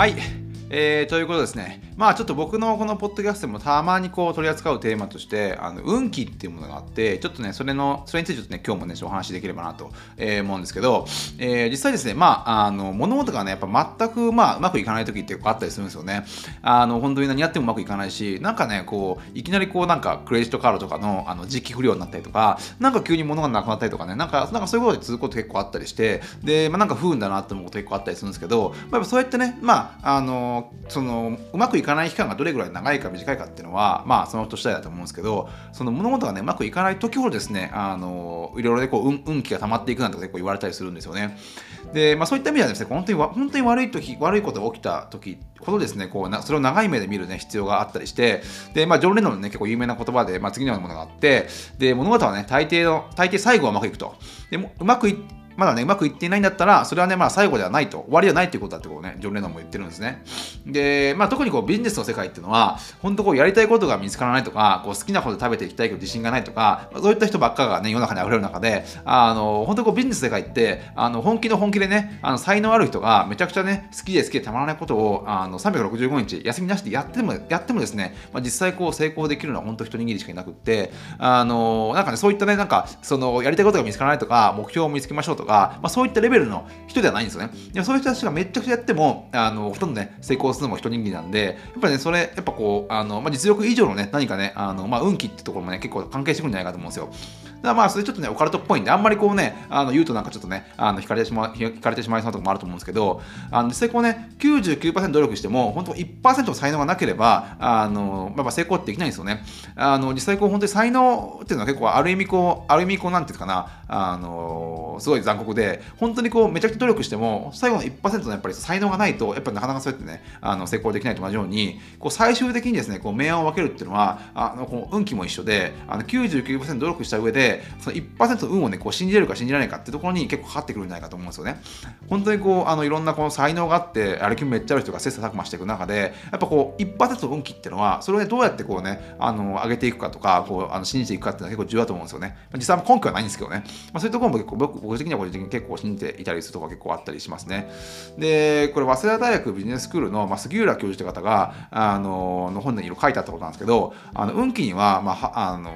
はい。えー、ということですね。まあちょっと僕のこのポッドキャストでもたまにこう取り扱うテーマとして、あの運気っていうものがあって、ちょっとね、それの、それについてちょっとね、今日もね、お話できればなと、えー、思うんですけど、えー、実際ですね、まあ、あの、物事がね、やっぱ全く、まあ、うまくいかない時って結構あったりするんですよね。あの、本当に何やってもうまくいかないし、なんかね、こう、いきなりこう、なんかクレジットカードとかの、あの、時期不良になったりとか、なんか急に物がなくなったりとかね、なんか、なんかそういうことで続くこと結構あったりして、で、まあなんか不運だなって思うこと結構あったりするんですけど、まあ、やっぱそうやってね、まあ、あの、その、うまくいかないかない期間がどれぐらい長いか短いかっていうのは、まあ、その人次第だと思うんですけど、その物事がね、うまくいかない時ほどですね、あの、いろいろでこう、運運気が溜まっていくなんて結構言われたりするんですよね。で、まあそういった意味ではですね、本当に本当に悪い時、悪いことが起きた時ほどですね、こうそれを長い目で見るね、必要があったりして、で、まあ、ジョン・レノンのね、結構有名な言葉で、まあ、次のようなものがあって、で、物事はね、大抵の、大抵最後はうまくいくと。でもうまくいまだね、うまくいっていないんだったら、それはね、まあ最後ではないと、終わりではないということだってことね、ジョン・レノンも言ってるんですね。で、まあ特にこうビジネスの世界っていうのは、本当こうやりたいことが見つからないとか、こう好きなこと食べていきたいけど自信がないとか、そういった人ばっかがね、世の中に溢れる中で、あの、本当こうビジネス世界って、あの、本気の本気でね、あの、才能ある人がめちゃくちゃね、好きで好きでたまらないことを、あの、365日休みなしでやっても、やってもですね、まあ、実際こう成功できるのは本当一握りしかいなくって、あの、なんかね、そういったね、なんか、その、やりたいことが見つからないとか、目標を見つけましょうとか、まあそういったレベルの人ではないんですよね。でもそういう人たちがめちゃくちゃやっても、あの、ほとんどね、成功するのも一握りなんで、やっぱりね、それ、やっぱこう、あの、まあ、実力以上のね、何かね、あの、まあ、運気ってところもね、結構関係してくるんじゃないかと思うんですよ。だまあ、それちょっとね、オカルトっぽいんで、あんまりこうね、あの、言うとなんかちょっとね、あの、惹かれてしまう、惹かれてしまいそうなところもあると思うんですけど、あの、実際こうね、99%努力しても、本当1%の才能がなければ、あの、やっぱ成功ってできないんですよね。あの、実際こう、本当に才能っていうのは結構、ある意味こう、ある意味こう、なんていうかな、あの、すごい残酷で、本当にこう、めちゃくちゃ努力しても、最後の1%のやっぱり才能がないと、やっぱりなかなかそうやってね、あの成功できないと同じように、こう最終的にですね、こう明暗を分けるっていうのは、あのこう運気も一緒で、あの99%努力した上で、その1%の運をね、こう信じれるか信じられないかっていうところに結構かかってくるんじゃないかと思うんですよね。本当にこう、あのいろんなこの才能があって、あれ気めっちゃある人が切磋琢磨していく中で、やっぱこう、1%の運気っていうのは、それをね、どうやってこうね、あの上げていくかとか、こうあの信じていくかっていうのは結構重要だと思うんですよね。実際根拠はないんですけどね。まあ、そういうところも結構僕僕的には個人的に結構信じていたりするところが結構あったりしますね。で、これ、早稲田大学ビジネススクールの、まあ、杉浦教授という方が、あの、の本にいろいろ書いてあったことなんですけど、あの運気には、まあ、あの、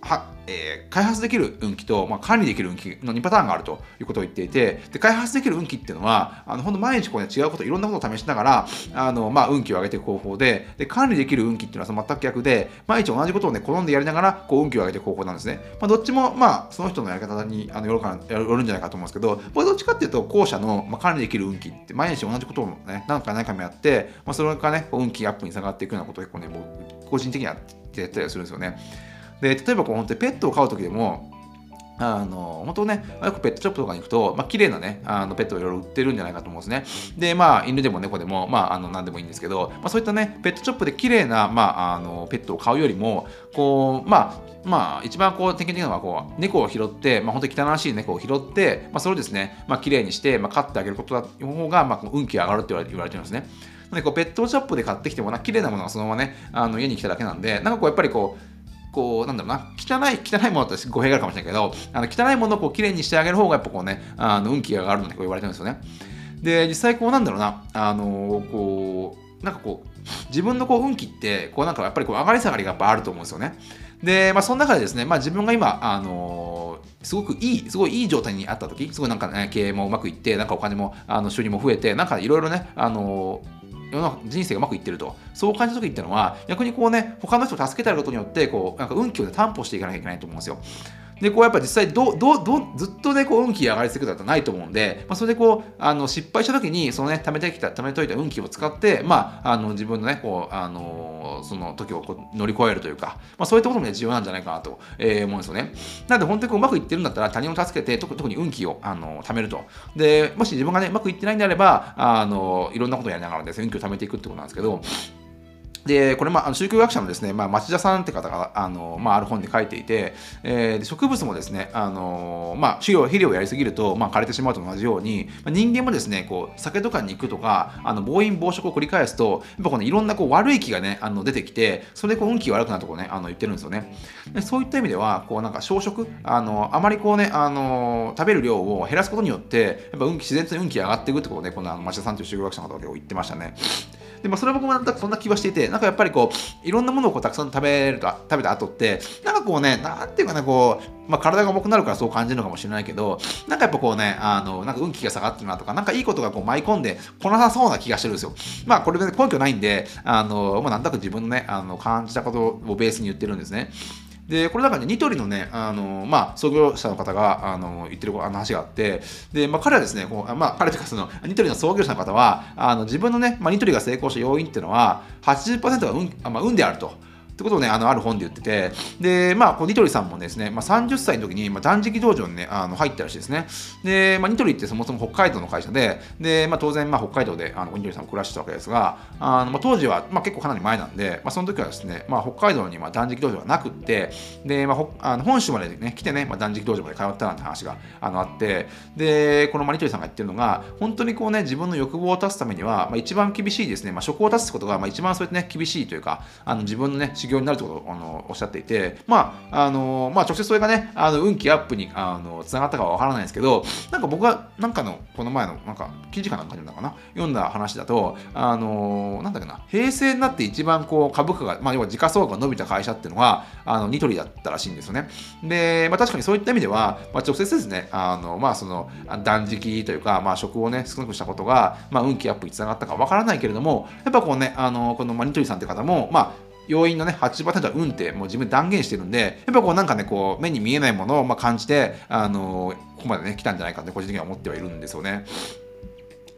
はえー、開発できる運気と、まあ、管理できる運気の2パターンがあるということを言っていてで開発できる運気っていうのはあの本当毎日こう、ね、違うこといろんなことを試しながらあの、まあ、運気を上げていく方法でで管理できる運気っていうのはその全く逆で毎日同じことをね好んでやりながらこう運気を上げていく方法なんですね、まあ、どっちも、まあ、その人のやり方にあのよるかよるんじゃないかと思うんですけどこれどっちかっていうと後者の、まあ、管理できる運気って毎日同じことをね何回何回もやって、まあ、それがね運気アップにつながっていくようなことを結構ね僕個人的にはやってたりするんですよね。で例えばこう本当にペットを飼う時でもあの本当ね、よくペットショップとかに行くと、まあ綺麗なね、あのペットをいろいろ売ってるんじゃないかと思うんですね。で、まあ、犬でも猫でも、まあ、あの何でもいいんですけど、まあ、そういったね、ペットショップで綺麗な、まあ、あのペットを買うよりも、こう、まあ、まあ、一番こう、典型的なのは、こう、猫を拾って、まあ、本当に汚らしい猫を拾って、まあ、それをですね、まあ、綺麗にして、まあ、飼ってあげることの方が、まあ、運気が上がるって言われてるんですね。でこうペットショップで買ってきてもな、綺麗なものがそのままね、あの家に来ただけなんで、なんかこう、やっぱりこう、こう、なんだろうな、汚い、汚いものって語弊があるかもしれないけど、あの汚いものをこう、きれいにしてあげる方が、やっぱこうね、あの運気が上がるのってこう言われてるんですよね。で、実際こう、なんだろうな、あのこう、なんかこう、自分のこう運気って、こうなんかやっぱりこう上がり下がりがやっぱあると思うんですよね。で、まあその中でですね、まあ自分が今、あのすごくいい、すごいいい状態にあった時、すごいなんかね、経営もうまくいって、なんかお金も、あの収入も増えて、なんかいろいろね、あの世の人生がうまくいってると。そう感じた時っていうのは逆にこうね他の人を助けてあることによってこうなんか運気を、担保していかなきゃいけないと思うんですよ。で、こうやっぱ実際ど、ど、ど、ずっとね、こう運気上がり続けたことはないと思うんで、まあ、それでこう、あの、失敗した時に、そのね、貯めてきた、貯めといた運気を使って、まあ、あの、自分のね、こう、あの、その時をこう乗り越えるというか、まあ、そういったこともね、重要なんじゃないかなと、えー、思うんですよね。なので、本当にこううまくいってるんだったら、他人を助けて、特特に運気を、あの、貯めると。で、もし自分がね、うまくいってないんであれば、あの、いろんなことをやりながらですね、運気を貯めていくってことなんですけど、で、これ、まあ、宗教学者のですね、まあ、町田さんって方が、あの、まあ、ある本で書いていて、えー、植物もですね、あの、まあ、肥料、肥料をやりすぎると、まあ、枯れてしまうと同じように、まあ、人間もですね、こう、酒とか肉とか、あの、暴飲暴食を繰り返すと、やっぱこの、いろんなこう悪い気がね、あの出てきて、それでこう運気が悪くなるとこね、あの言ってるんですよね。でそういった意味では、こう、なんか、小食、あの、あまりこうね、あの、食べる量を減らすことによって、やっぱ運気、自然と運気が上がっていくってことをね、この町田さんという宗教学者の方が言ってましたね。で、まあ、それは僕もなんかそんな気はしていて、なんかやっぱりこう、いろんなものをこうたくさん食べると、食べた後って、なんかこうね、なんていうかね、こう、まあ、体が重くなるからそう感じるのかもしれないけど、なんかやっぱこうね、あの、なんか運気が下がってるなとか、なんかいいことがこう舞い込んでこなさそうな気がしてるんですよ。まあ、これで、根拠ないんで、あの、まあ、なんとなく自分のね、あの、感じたことをベースに言ってるんですね。で、これなんかね、ニトリのね、あの、まあ、創業者の方が、あの、言ってる話があって、で、まあ、彼はですね、こうまあ、彼というか、その、ニトリの創業者の方は、あの、自分のね、まあ、ニトリが成功した要因っていうのは、80%が運、まあ、運であると。ってことをね、あの、ある本で言ってて、で、まあ、こうニトリさんもですね、まあ、30歳の時に、まあ、断食道場にね、あの入ったらしいですね。で、まあ、ニトリってそもそも北海道の会社で、で、まあ、当然、まあ、北海道で、あの、ニトリさんも暮らしてたわけですが、あの、まあ、当時は、まあ、結構かなり前なんで、まあ、その時はですね、まあ、北海道に、まあ、断食道場がなくって、で、まあ、あの本州までね、来てね、まあ、断食道場まで通ったなんて話が、あの、あって、で、この、まあ、ニトリさんが言ってるのが、本当にこうね、自分の欲望を断つためには、まあ、一番厳しいですね、まあ、職を断つことが、まあ、一番そうやってね、厳しいというか、あの、自分のね、修行になるってことを、のおっしゃっていて、まあ、あのまあ、直接それがね、あの運気アップにあのつながったかはわからないんですけど、なんか僕は、なんかの、この前の、なんか、記事かなんか読んだかな、読んだ話だと、あのなんだっけな、平成になって一番こう株価が、まあ、要は時価総額が伸びた会社っていうのが、あのニトリだったらしいんですよね。で、まあ、確かにそういった意味では、まあ、直接ですね、あのまあ、その断食というか、まあ、食をね、少なくしたことが、まあ、運気アップにつながったかわからないけれども、やっぱこうね、あのこの、まあ、ニトリさんって方も、まあ、要因のね、8%は運ってもう自分断言してるんで、やっぱこうなんかね、こう目に見えないものをま感じて、あのここまでね、来たんじゃないかって個人的には思ってはいるんですよね。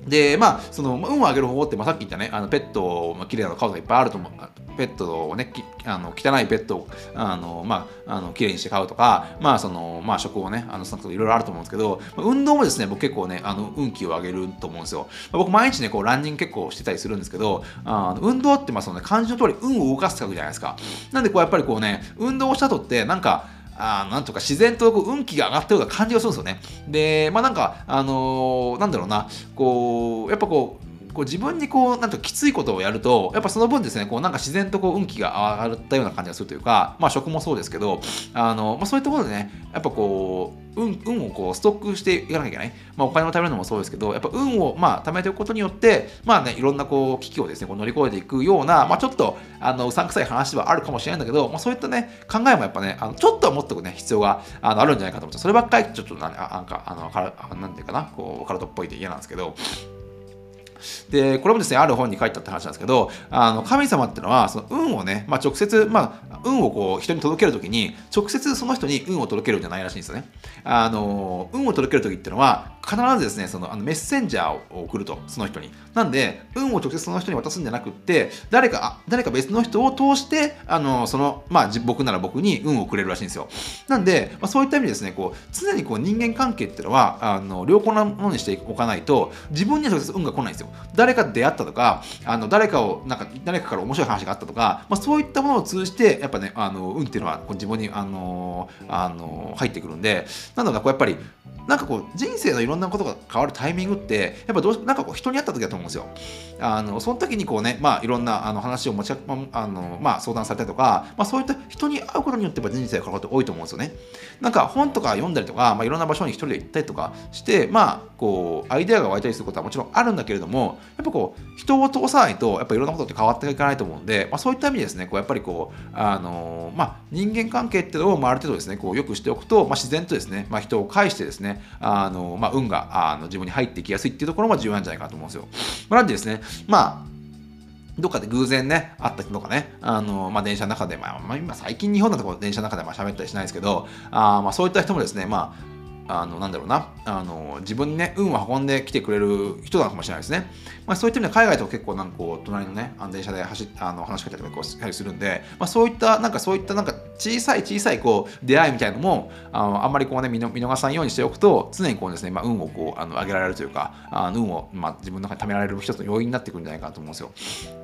で、まあ、その、運を上げる方法って、まあ、さっき言ったね、あのペットを、まあ、綺麗な顔がいっぱいあると思う。ペットをね、あの汚いペットを、あの、まあ、あの、綺麗にして飼うとか、まあ、その、まあ、食をね、あの、そのいろいろあると思うんですけど、運動もですね、僕結構ね、あの、運気を上げると思うんですよ。僕、毎日ね、こう、ランニング結構してたりするんですけど、あの運動って、まあ、そのね、漢字の通り、運を動かすって書くじゃないですか。なんで、こう、やっぱりこうね、運動した後って、なんか、あなんとか自然とこう運気が上がったような感じがするんですよね。で、まあなんか、あのー、なんだろうな、こう、やっぱこう、こう自分にこうなんかきついことをやるとやっぱその分ですねこうなんか自然とこう運気が上がったような感じがするというかまあ食もそうですけどあの、まあ、そういうところでねやっぱこう運運をこうストックしていかなきゃいけない、まあ、お金を貯めるのもそうですけどやっぱ運をまあ貯めておくことによってまあねいろんなこう危機をですねこう乗り越えていくようなまあちょっとあのうさんくさい話ではあるかもしれないんだけど、まあ、そういったね考えもやっぱねあのちょっとは持っておくね必要があのあるんじゃないかと思ってそればっかりちょっとなんかあのかなんていうかなこう体っぽいで嫌なんですけどで、これもですね、ある本に書いてあった話なんですけど、あの神様っていうのは、その運をね、まあ、直接、まあ、運をこう人に届ける時に、直接その人に運を届けるんじゃないらしいんですよね。あの、運を届ける時っていうのは、必ずですね、そのあのメッセンジャーを送ると、その人に。なんで、運を直接その人に渡すんじゃなくって、誰か、誰か別の人を通して、あの、その、まあ、僕なら僕に運をくれるらしいんですよ。なんで、まあ、そういった意味ですね、こう、常にこう人間関係っていうのは、あの、良好なものにしておかないと、自分には直接運が来ないんですよ。誰かと出会ったとか、あの、誰かを、なんか、誰かから面白い話があったとか、まあ、そういったものを通じて、やっぱね、あの、運っていうのは、自分に、あの、あの、入ってくるんで、なので、こう、やっぱり、なんかこう人生のいろんなろんなことが変わるタイミングってやっぱどうなんかこう人に会った時だと思うんですよ。あのその時にこうねまあいろんなあの話を持ちあのまあ相談されたりとか、まあ、そういった人に会うことによって人生が変わること多いと思うんですよね。なんか本とか読んだりとか、まあ、いろんな場所に一人で行ったりとかしてまあこうアイデアが湧いたりすることはもちろんあるんだけれどもやっぱこう人を通さないとやっぱいろんなことって変わっていかないと思うんで、まあ、そういった意味でですねこうやっぱりこうあのまあ人間関係っていうのを、まあ、ある程度ですねこうよくしておくと、まあ、自然とですね、まあ、人を介してですねあのまあ、運があの自分に入ってきやすいっていうところも重要なんじゃないかと思うんですよ。まあ、なんでですね、まあ、どっかで偶然ね、会った人とかね、あの、まあ、電車の中で、まあ、まあ、今最近日本だと電車の中でまあ喋ったりしないですけど、あまあ、そういった人もですね、まあ、あの、なんだろうな、あの、自分にね、運を運んできてくれる人なのかもしれないですね。まあ、そういった意味では海外と結構なんかこう、隣のね、あの電車で走あの話しかけたりとかしたりするんで、まあ、そういった、なんかそういったなんか小さい小さいこう出会いみたいなのもあのあんまりこうね見逃さんようにしておくと常にこうですね、まあ、運をこうあの上げられるというかあの運を、まあ、自分の中に貯められる一つの要因になってくるんじゃないかなと思うんですよ。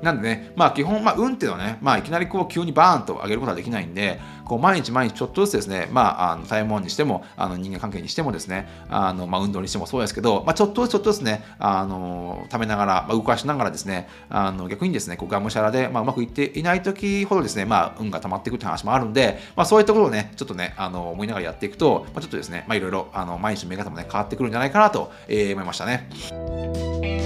なんでねまあ基本、まあ、運っていうのはね、まあ、いきなりこう急にバーンと上げることはできないんでこう毎日毎日ちょっとずつですねまああの食べ物にしてもあの人間関係にしてもですねあの、まあ、運動にしてもそうですけど、まあ、ちょっとずつちょっとずつねあの食べながら、まあ、動かしながらですねあの逆にですねこうがむしゃらで、まあ、うまくいっていない時ほどですね、まあ、運が溜まっていくって話もあるんで、で、まあ、そういったことをね、ちょっとね、あの思いながらやっていくと、まあ、ちょっとですね、ま、いろいろあの毎日の見え方もね、変わってくるんじゃないかなと、えー、思いましたね。